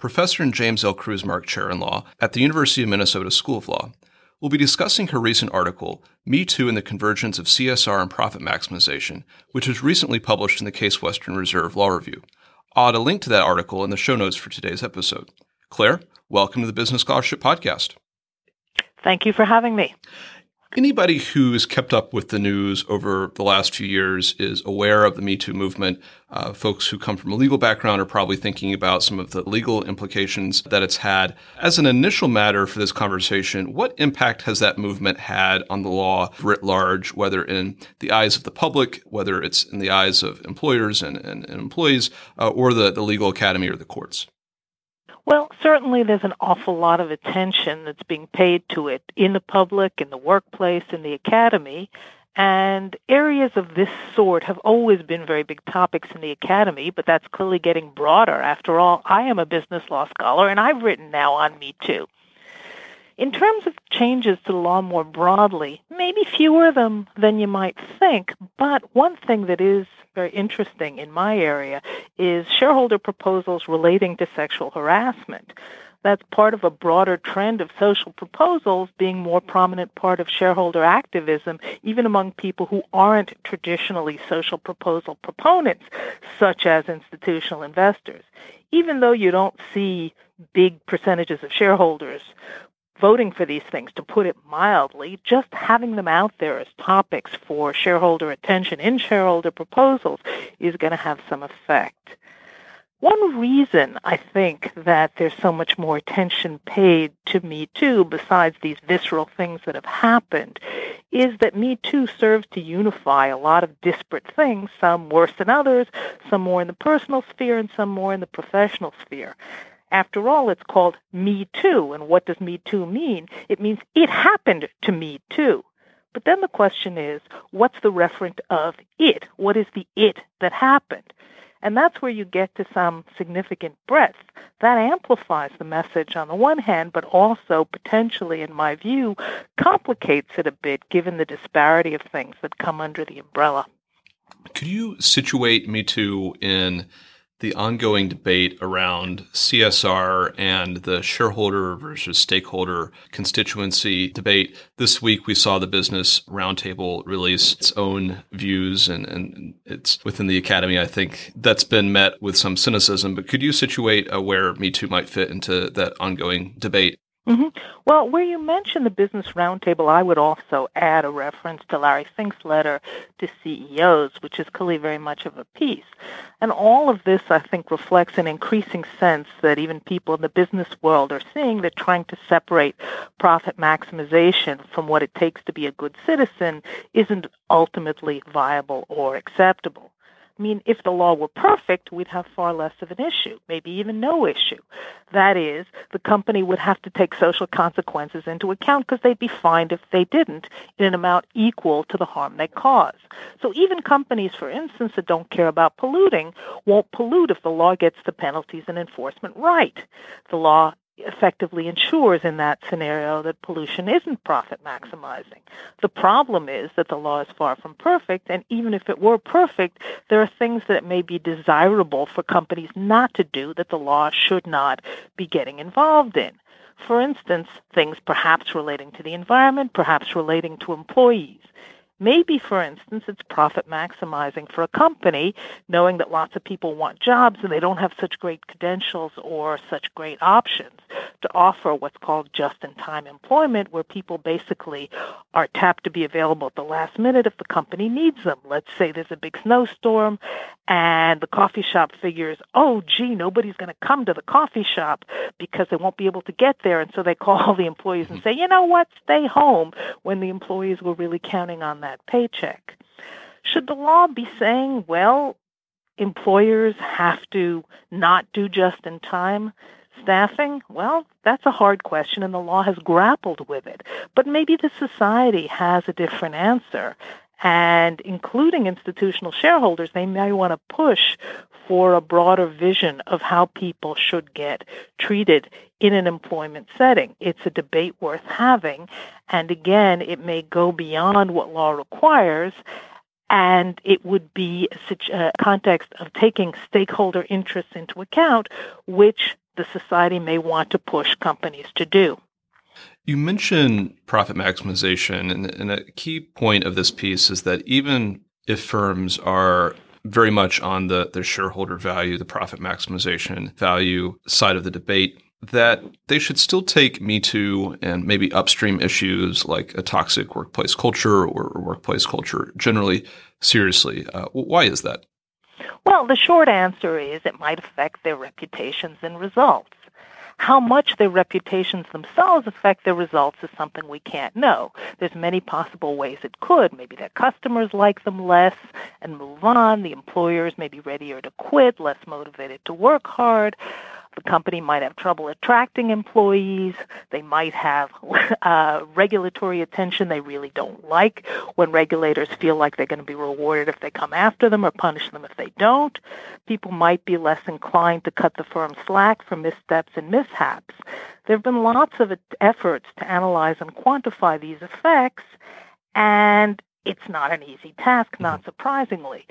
professor and James L. Krusemark Chair in Law at the University of Minnesota School of Law. We'll be discussing her recent article, Me Too and the Convergence of CSR and Profit Maximization, which was recently published in the Case Western Reserve Law Review. I'll add a link to that article in the show notes for today's episode. Claire, welcome to the Business Scholarship Podcast. Thank you for having me. Anybody who has kept up with the news over the last few years is aware of the Me Too movement. Uh, folks who come from a legal background are probably thinking about some of the legal implications that it's had. As an initial matter for this conversation, what impact has that movement had on the law writ large, whether in the eyes of the public, whether it's in the eyes of employers and, and, and employees, uh, or the, the legal academy or the courts? Well, certainly there's an awful lot of attention that's being paid to it in the public, in the workplace, in the academy. And areas of this sort have always been very big topics in the academy, but that's clearly getting broader. After all, I am a business law scholar, and I've written now on Me Too. In terms of changes to the law more broadly, maybe fewer of them than you might think, but one thing that is very interesting in my area is shareholder proposals relating to sexual harassment. That's part of a broader trend of social proposals being more prominent part of shareholder activism, even among people who aren't traditionally social proposal proponents, such as institutional investors. Even though you don't see big percentages of shareholders voting for these things, to put it mildly, just having them out there as topics for shareholder attention in shareholder proposals is going to have some effect. One reason I think that there's so much more attention paid to Me Too, besides these visceral things that have happened, is that Me Too serves to unify a lot of disparate things, some worse than others, some more in the personal sphere and some more in the professional sphere. After all, it's called Me Too. And what does Me Too mean? It means it happened to me too. But then the question is, what's the referent of it? What is the it that happened? And that's where you get to some significant breadth. That amplifies the message on the one hand, but also potentially, in my view, complicates it a bit given the disparity of things that come under the umbrella. Could you situate Me Too in the ongoing debate around CSR and the shareholder versus stakeholder constituency debate. This week, we saw the Business Roundtable release its own views, and, and it's within the academy. I think that's been met with some cynicism. But could you situate uh, where Me Too might fit into that ongoing debate? Mm-hmm. Well, where you mention the Business Roundtable, I would also add a reference to Larry Fink's letter to CEOs, which is clearly very much of a piece. And all of this, I think, reflects an increasing sense that even people in the business world are seeing that trying to separate profit maximization from what it takes to be a good citizen isn't ultimately viable or acceptable. I mean, if the law were perfect, we'd have far less of an issue, maybe even no issue. That is, the company would have to take social consequences into account because they'd be fined if they didn't in an amount equal to the harm they cause. So even companies, for instance, that don't care about polluting won't pollute if the law gets the penalties and enforcement right. The law effectively ensures in that scenario that pollution isn't profit maximizing. The problem is that the law is far from perfect, and even if it were perfect, there are things that may be desirable for companies not to do that the law should not be getting involved in. For instance, things perhaps relating to the environment, perhaps relating to employees. Maybe, for instance, it's profit maximizing for a company, knowing that lots of people want jobs and they don't have such great credentials or such great options to offer what's called just in time employment, where people basically are tapped to be available at the last minute if the company needs them. Let's say there's a big snowstorm and the coffee shop figures, oh, gee, nobody's going to come to the coffee shop because they won't be able to get there. And so they call the employees and say, you know what, stay home when the employees were really counting on that paycheck. Should the law be saying, well, employers have to not do just in time? Staffing? Well, that's a hard question, and the law has grappled with it. But maybe the society has a different answer. And including institutional shareholders, they may want to push for a broader vision of how people should get treated in an employment setting. It's a debate worth having. And again, it may go beyond what law requires. And it would be such a context of taking stakeholder interests into account, which the society may want to push companies to do. You mentioned profit maximization, and, and a key point of this piece is that even if firms are very much on the, the shareholder value, the profit maximization value side of the debate, that they should still take Me Too and maybe upstream issues like a toxic workplace culture or workplace culture generally seriously. Uh, why is that? Well, the short answer is it might affect their reputations and results. How much their reputations themselves affect their results is something we can't know. There's many possible ways it could. Maybe their customers like them less and move on. The employers may be readier to quit, less motivated to work hard. The company might have trouble attracting employees. They might have uh, regulatory attention they really don't like when regulators feel like they're going to be rewarded if they come after them or punish them if they don't. People might be less inclined to cut the firm slack for missteps and mishaps. There have been lots of efforts to analyze and quantify these effects, and it's not an easy task, not mm-hmm. surprisingly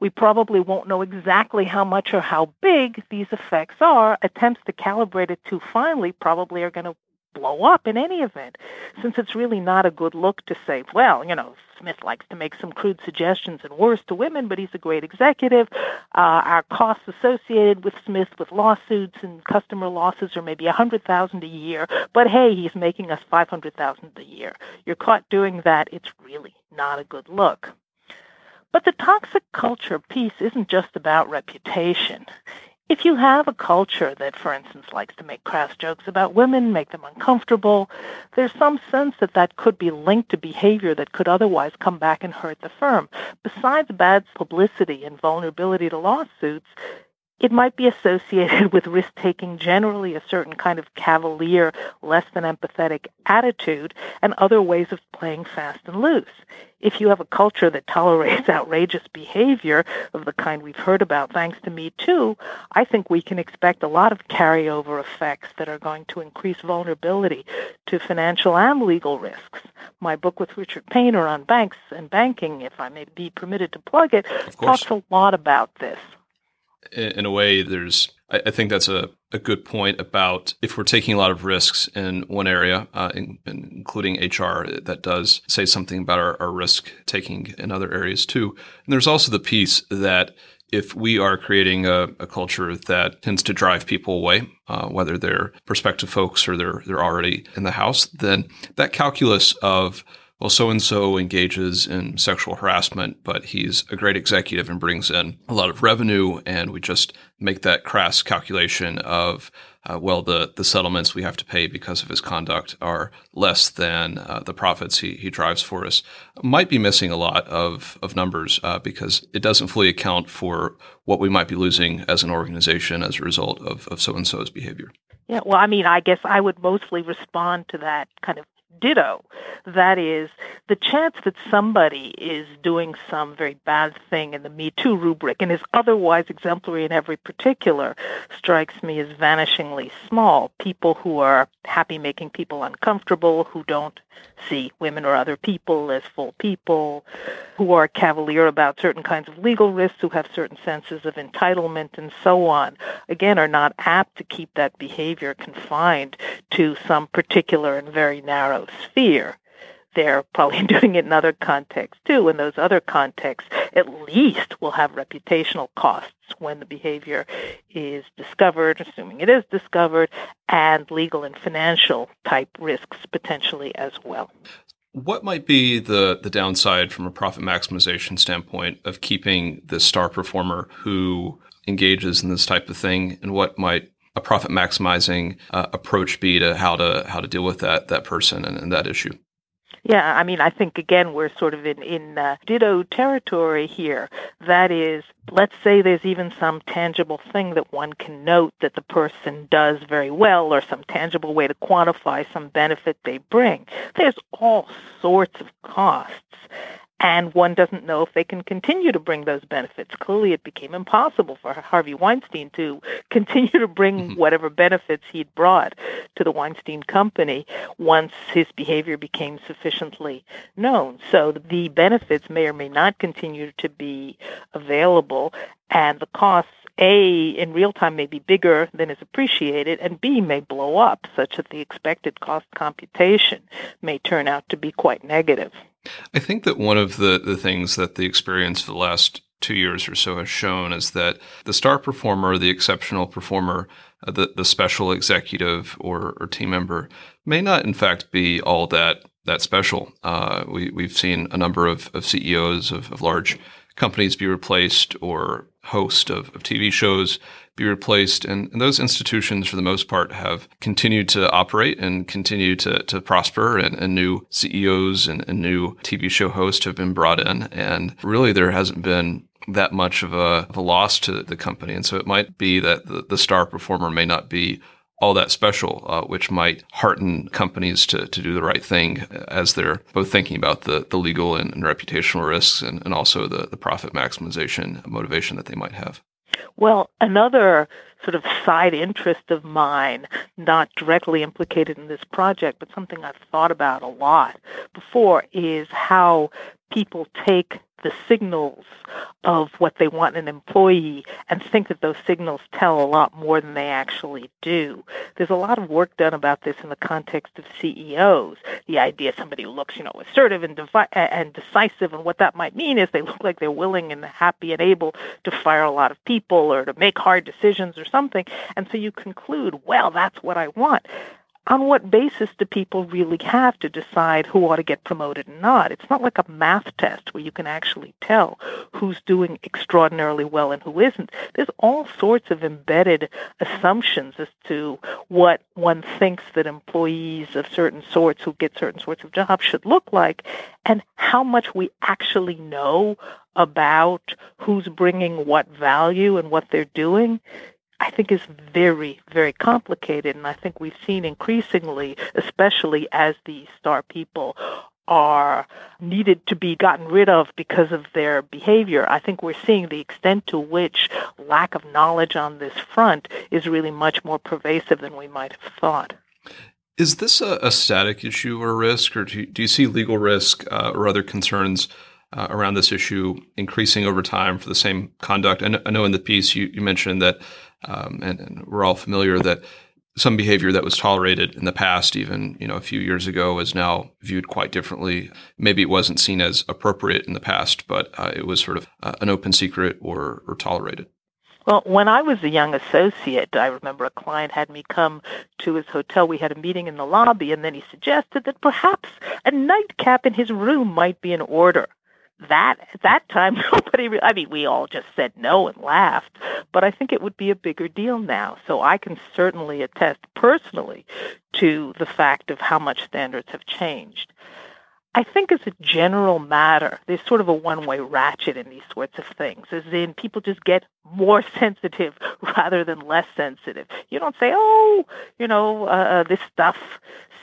we probably won't know exactly how much or how big these effects are. Attempts to calibrate it too finely probably are going to blow up in any event, since it's really not a good look to say, well, you know, Smith likes to make some crude suggestions and worse to women, but he's a great executive. Uh, our costs associated with Smith with lawsuits and customer losses are maybe a hundred thousand a year, but hey, he's making us five hundred thousand a year. You're caught doing that, it's really not a good look. But the toxic culture piece isn't just about reputation. If you have a culture that, for instance, likes to make crass jokes about women, make them uncomfortable, there's some sense that that could be linked to behavior that could otherwise come back and hurt the firm. Besides bad publicity and vulnerability to lawsuits, it might be associated with risk taking, generally a certain kind of cavalier, less than empathetic attitude, and other ways of playing fast and loose. If you have a culture that tolerates outrageous behavior of the kind we've heard about thanks to Me Too, I think we can expect a lot of carryover effects that are going to increase vulnerability to financial and legal risks. My book with Richard Painter on banks and banking, if I may be permitted to plug it, talks a lot about this in a way, there's I, think that's a, a good point about if we're taking a lot of risks in one area, uh, in, including HR, that does say something about our, our risk taking in other areas too. And there's also the piece that if we are creating a, a, culture that tends to drive people away, uh, whether they're prospective folks or they're they're already in the house, then that calculus of well, so and so engages in sexual harassment, but he's a great executive and brings in a lot of revenue. And we just make that crass calculation of, uh, well, the, the settlements we have to pay because of his conduct are less than uh, the profits he, he drives for us. Might be missing a lot of, of numbers uh, because it doesn't fully account for what we might be losing as an organization as a result of, of so and so's behavior. Yeah, well, I mean, I guess I would mostly respond to that kind of ditto. That is, the chance that somebody is doing some very bad thing in the Me Too rubric and is otherwise exemplary in every particular strikes me as vanishingly small. People who are happy making people uncomfortable, who don't see women or other people as full people, who are cavalier about certain kinds of legal risks, who have certain senses of entitlement, and so on, again, are not apt to keep that behavior confined to some particular and very narrow sphere. They're probably doing it in other contexts too. In those other contexts, at least will have reputational costs when the behavior is discovered, assuming it is discovered, and legal and financial type risks potentially as well. What might be the, the downside from a profit maximization standpoint of keeping the star performer who engages in this type of thing, and what might a profit maximizing uh, approach be to how to how to deal with that that person and, and that issue? Yeah, I mean, I think again we're sort of in in uh, ditto territory here. That is, let's say there's even some tangible thing that one can note that the person does very well, or some tangible way to quantify some benefit they bring. There's all sorts of costs and one doesn't know if they can continue to bring those benefits. Clearly, it became impossible for Harvey Weinstein to continue to bring mm-hmm. whatever benefits he'd brought to the Weinstein Company once his behavior became sufficiently known. So the benefits may or may not continue to be available, and the costs a, in real time may be bigger than is appreciated, and B, may blow up such that the expected cost computation may turn out to be quite negative. I think that one of the, the things that the experience of the last two years or so has shown is that the star performer, the exceptional performer, uh, the, the special executive or, or, team member may not, in fact, be all that that special. Uh, we, we've seen a number of, of CEOs of, of large companies be replaced or host of, of TV shows be replaced. And, and, those institutions, for the most part, have continued to operate and continue to, to prosper. And, and new CEOs and, and, new TV show hosts have been brought in. And really, there hasn't been that much of a, of a loss to the company. And so it might be that the, the star performer may not be all that special, uh, which might hearten companies to, to do the right thing as they're both thinking about the, the legal and, and reputational risks and, and also the, the profit maximization motivation that they might have. Well, another sort of side interest of mine, not directly implicated in this project, but something I've thought about a lot before, is how people take the signals of what they want in an employee and think that those signals tell a lot more than they actually do. There's a lot of work done about this in the context of CEOs. The idea somebody looks, you know, assertive and, devi- and decisive, and what that might mean is they look like they're willing and happy and able to fire a lot of people or to make hard decisions or something. And so you conclude, well, that's what I want on what basis do people really have to decide who ought to get promoted and not? It's not like a math test where you can actually tell who's doing extraordinarily well and who isn't. There's all sorts of embedded assumptions as to what one thinks that employees of certain sorts who get certain sorts of jobs should look like and how much we actually know about who's bringing what value and what they're doing I think is very, very complicated. And I think we've seen increasingly, especially as the star people are needed to be gotten rid of because of their behavior. I think we're seeing the extent to which lack of knowledge on this front is really much more pervasive than we might have thought. Is this a, a static issue or risk, or do you, do you see legal risk uh, or other concerns uh, around this issue increasing over time for the same conduct? I know, I know in the piece you, you mentioned that um, and, and, we're all familiar that some behavior that was tolerated in the past, even you know a few years ago, is now viewed quite differently. Maybe it wasn't seen as appropriate in the past, but uh, it was sort of uh, an open secret or, or tolerated. Well, when I was a young associate, I remember a client had me come to his hotel. We had a meeting in the lobby, and then he suggested that perhaps a nightcap in his room might be in order that at that time nobody re- i mean we all just said no and laughed but i think it would be a bigger deal now so i can certainly attest personally to the fact of how much standards have changed I think as a general matter, there's sort of a one-way ratchet in these sorts of things, as in people just get more sensitive rather than less sensitive. You don't say, oh, you know, uh, this stuff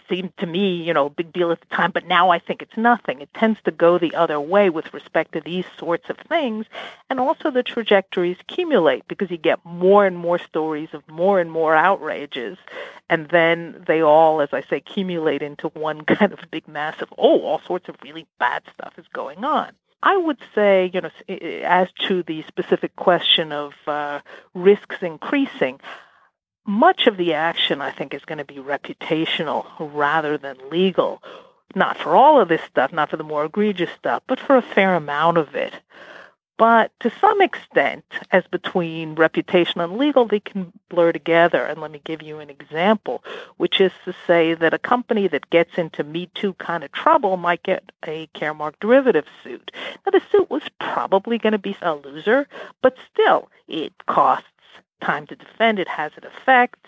seemed to me, you know, a big deal at the time, but now I think it's nothing. It tends to go the other way with respect to these sorts of things. And also the trajectories accumulate because you get more and more stories of more and more outrages. And then they all, as I say, accumulate into one kind of big massive, oh, all sorts of really bad stuff is going on. I would say, you know, as to the specific question of uh, risks increasing, much of the action, I think, is going to be reputational rather than legal. Not for all of this stuff, not for the more egregious stuff, but for a fair amount of it. But to some extent, as between reputational and legal, they can blur together. And let me give you an example, which is to say that a company that gets into Me Too kind of trouble might get a Caremark derivative suit. Now, the suit was probably going to be a loser, but still, it costs time to defend it has an effect.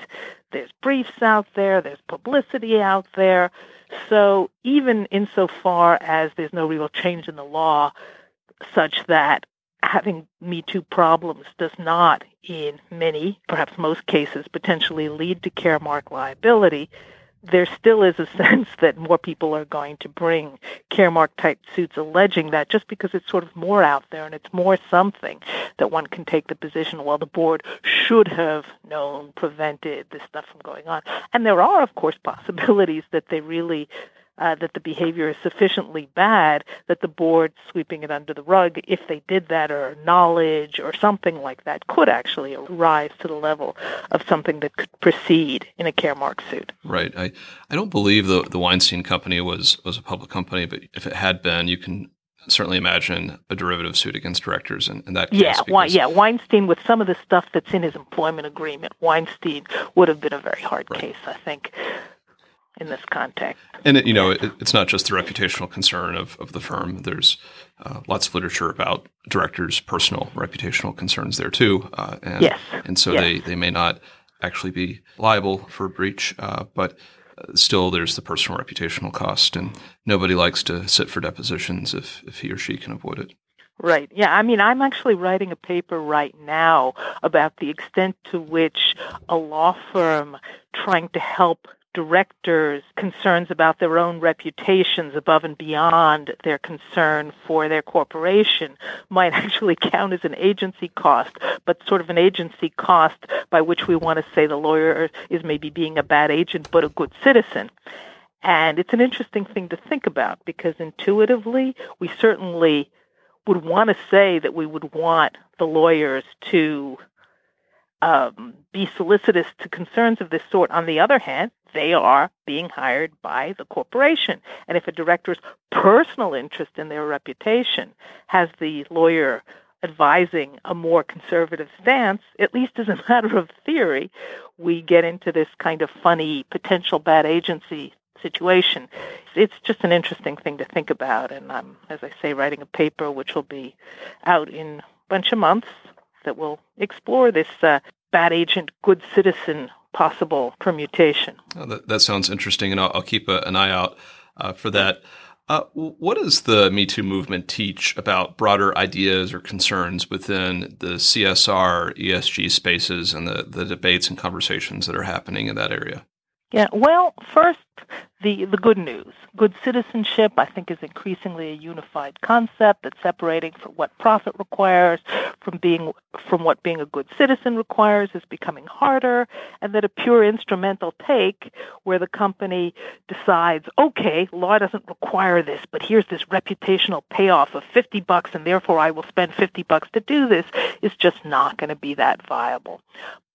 There's briefs out there, there's publicity out there. So even insofar as there's no real change in the law such that having Me Too problems does not, in many, perhaps most cases, potentially lead to Caremark liability, there still is a sense that more people are going to bring Caremark type suits alleging that just because it's sort of more out there and it's more something that one can take the position, well, the board should have known, prevented this stuff from going on. And there are, of course, possibilities that they really uh, that the behavior is sufficiently bad that the board sweeping it under the rug, if they did that or knowledge or something like that, could actually rise to the level of something that could proceed in a Caremark suit. Right. I, I don't believe the, the Weinstein Company was, was a public company, but if it had been, you can certainly imagine a derivative suit against directors in, in that case. Yeah, because, yeah. Weinstein, with some of the stuff that's in his employment agreement, Weinstein would have been a very hard right. case, I think in this context. And it, you know, it, it's not just the reputational concern of, of the firm. There's uh, lots of literature about directors' personal reputational concerns there too. Uh, and, yes. And so yes. they, they may not actually be liable for a breach, uh, but uh, still there's the personal reputational cost, and nobody likes to sit for depositions if, if he or she can avoid it. Right. Yeah. I mean, I'm actually writing a paper right now about the extent to which a law firm trying to help directors' concerns about their own reputations above and beyond their concern for their corporation might actually count as an agency cost, but sort of an agency cost by which we want to say the lawyer is maybe being a bad agent but a good citizen. And it's an interesting thing to think about because intuitively, we certainly would want to say that we would want the lawyers to um, be solicitous to concerns of this sort. On the other hand, they are being hired by the corporation. And if a director's personal interest in their reputation has the lawyer advising a more conservative stance, at least as a matter of theory, we get into this kind of funny potential bad agency situation. It's just an interesting thing to think about. And I'm, as I say, writing a paper which will be out in a bunch of months that will explore this uh, bad agent, good citizen possible permutation. Oh, that, that, sounds interesting, and I'll, I'll keep a, an eye out uh, for that. Uh, what does the Me Too movement teach about broader ideas or concerns within the CSR, ESG spaces, and the, the debates and conversations that are happening in that area? Yeah, well, first, the, the good news. Good citizenship, I think, is increasingly a unified concept that's separating from what profit requires from being from what being a good citizen requires is becoming harder, and that a pure instrumental take where the company decides, okay, law doesn't require this, but here's this reputational payoff of 50 bucks, and therefore I will spend 50 bucks to do this, is just not going to be that viable.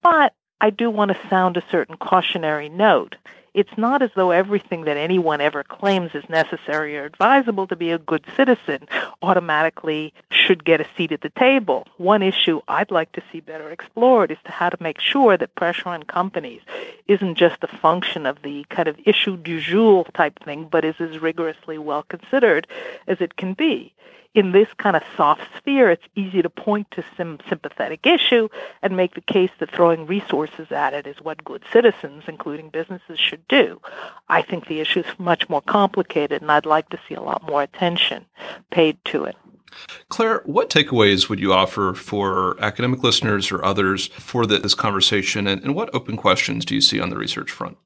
But I do want to sound a certain cautionary note. It's not as though everything that anyone ever claims is necessary or advisable to be a good citizen automatically should get a seat at the table. One issue I'd like to see better explored is to how to make sure that pressure on companies isn't just a function of the kind of issue du jour type thing, but is as rigorously well considered as it can be in this kind of soft sphere, it's easy to point to some sympathetic issue and make the case that throwing resources at it is what good citizens, including businesses, should do. I think the issue is much more complicated, and I'd like to see a lot more attention paid to it. Claire, what takeaways would you offer for academic listeners or others for this conversation, and, and what open questions do you see on the research front?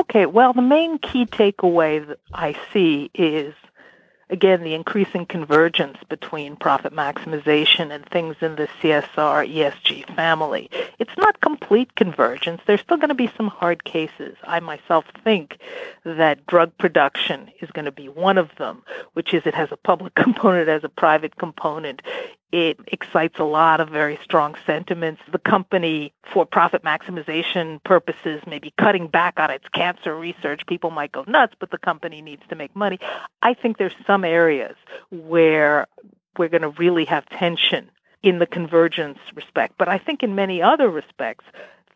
Okay, well, the main key takeaway that I see is again, the increasing convergence between profit maximization and things in the CSR ESG family. It's not complete convergence. There's still going to be some hard cases. I myself think that drug production is going to be one of them, which is it has a public component, it has a private component. It excites a lot of very strong sentiments. The company, for profit maximization purposes, may be cutting back on its cancer research. People might go nuts, but the company needs to make money. I think there's some areas where we're going to really have tension in the convergence respect. But I think in many other respects,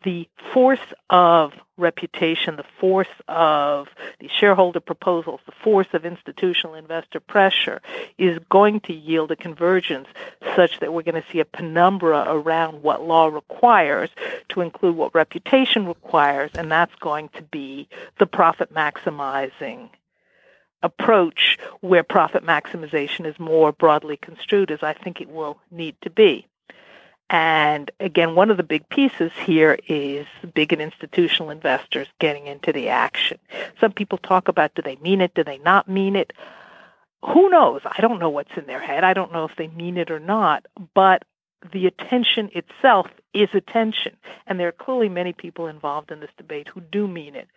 the force of reputation, the force of the shareholder proposals, the force of institutional investor pressure is going to yield a convergence such that we're going to see a penumbra around what law requires to include what reputation requires, and that's going to be the profit maximizing approach where profit maximization is more broadly construed as I think it will need to be. And again, one of the big pieces here is big and institutional investors getting into the action. Some people talk about do they mean it, do they not mean it? Who knows? I don't know what's in their head. I don't know if they mean it or not. But the attention itself is attention. And there are clearly many people involved in this debate who do mean it.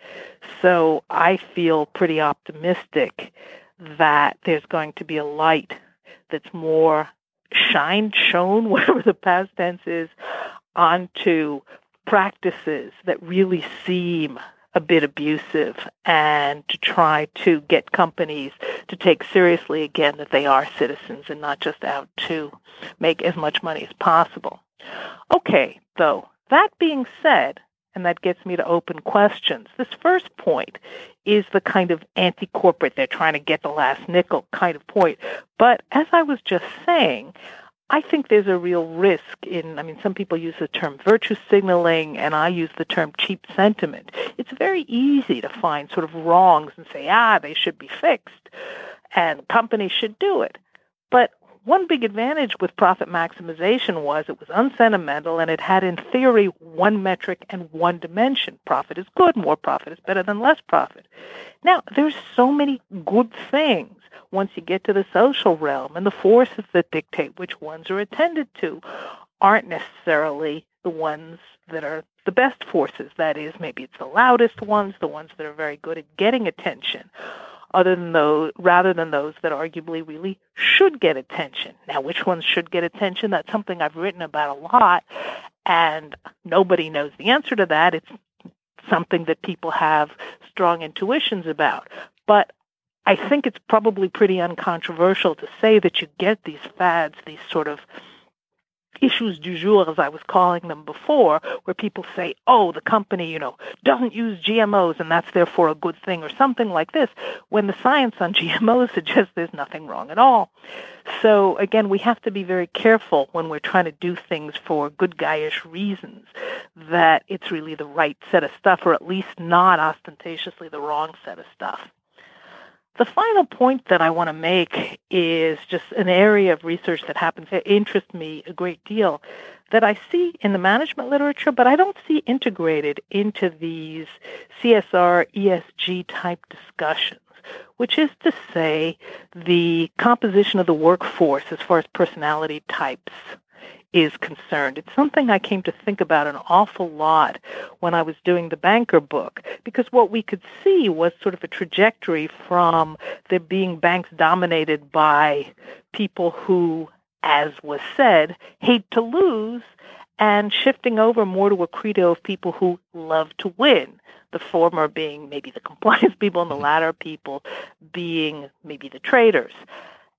So I feel pretty optimistic that there's going to be a light that's more shined, shown, whatever the past tense is, onto practices that really seem a bit abusive and to try to get companies to take seriously again that they are citizens and not just out to make as much money as possible. Okay, though, that being said, and that gets me to open questions. This first point is the kind of anti corporate, they're trying to get the last nickel kind of point. But as I was just saying, I think there's a real risk in, I mean, some people use the term virtue signaling, and I use the term cheap sentiment. It's very easy to find sort of wrongs and say, ah, they should be fixed, and companies should do it. But one big advantage with profit maximization was it was unsentimental and it had, in theory, one metric and one dimension. Profit is good, more profit is better than less profit. Now, there's so many good things once you get to the social realm and the forces that dictate which ones are attended to aren't necessarily the ones that are the best forces. That is, maybe it's the loudest ones, the ones that are very good at getting attention other than those rather than those that arguably really should get attention. Now, which ones should get attention? That's something I've written about a lot, and nobody knows the answer to that. It's something that people have strong intuitions about. But I think it's probably pretty uncontroversial to say that you get these fads, these sort of issues du jour, as I was calling them before, where people say, oh, the company, you know, doesn't use GMOs and that's therefore a good thing or something like this, when the science on GMOs suggests there's nothing wrong at all. So again, we have to be very careful when we're trying to do things for good guyish reasons that it's really the right set of stuff or at least not ostentatiously the wrong set of stuff. The final point that I want to make is just an area of research that happens to interest me a great deal that I see in the management literature, but I don't see integrated into these CSR, ESG type discussions, which is to say the composition of the workforce as far as personality types is concerned. It's something I came to think about an awful lot when I was doing the banker book, because what we could see was sort of a trajectory from there being banks dominated by people who, as was said, hate to lose, and shifting over more to a credo of people who love to win. The former being maybe the compliance people, and the mm-hmm. latter people being maybe the traders.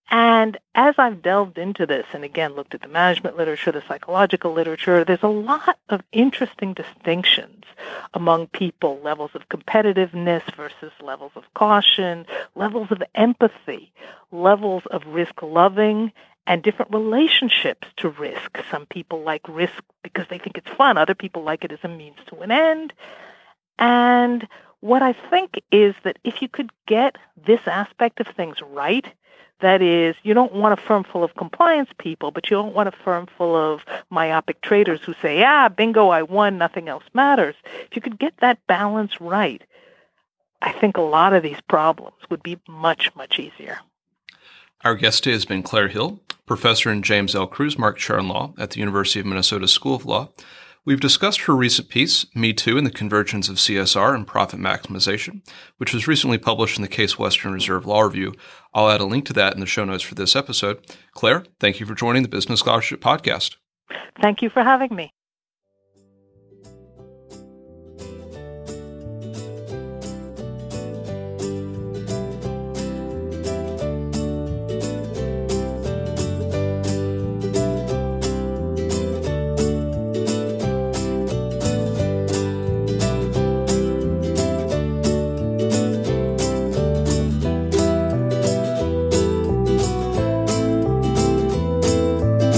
And as I've delved into this and again looked at the management literature, the psychological literature, there's a lot of interesting distinctions among people levels of competitiveness versus levels of caution, levels of empathy, levels of risk loving, and different relationships to risk. Some people like risk because they think it's fun, other people like it as a means to an end. And what I think is that if you could get this aspect of things right, that is, you don't want a firm full of compliance people, but you don't want a firm full of myopic traders who say, ah, bingo, I won, nothing else matters. If you could get that balance right, I think a lot of these problems would be much, much easier. Our guest today has been Claire Hill, professor in James L. Krusemark Chair in Law at the University of Minnesota School of Law. We've discussed her recent piece, Me Too and the Convergence of CSR and Profit Maximization, which was recently published in the Case Western Reserve Law Review. I'll add a link to that in the show notes for this episode. Claire, thank you for joining the Business Scholarship Podcast. Thank you for having me.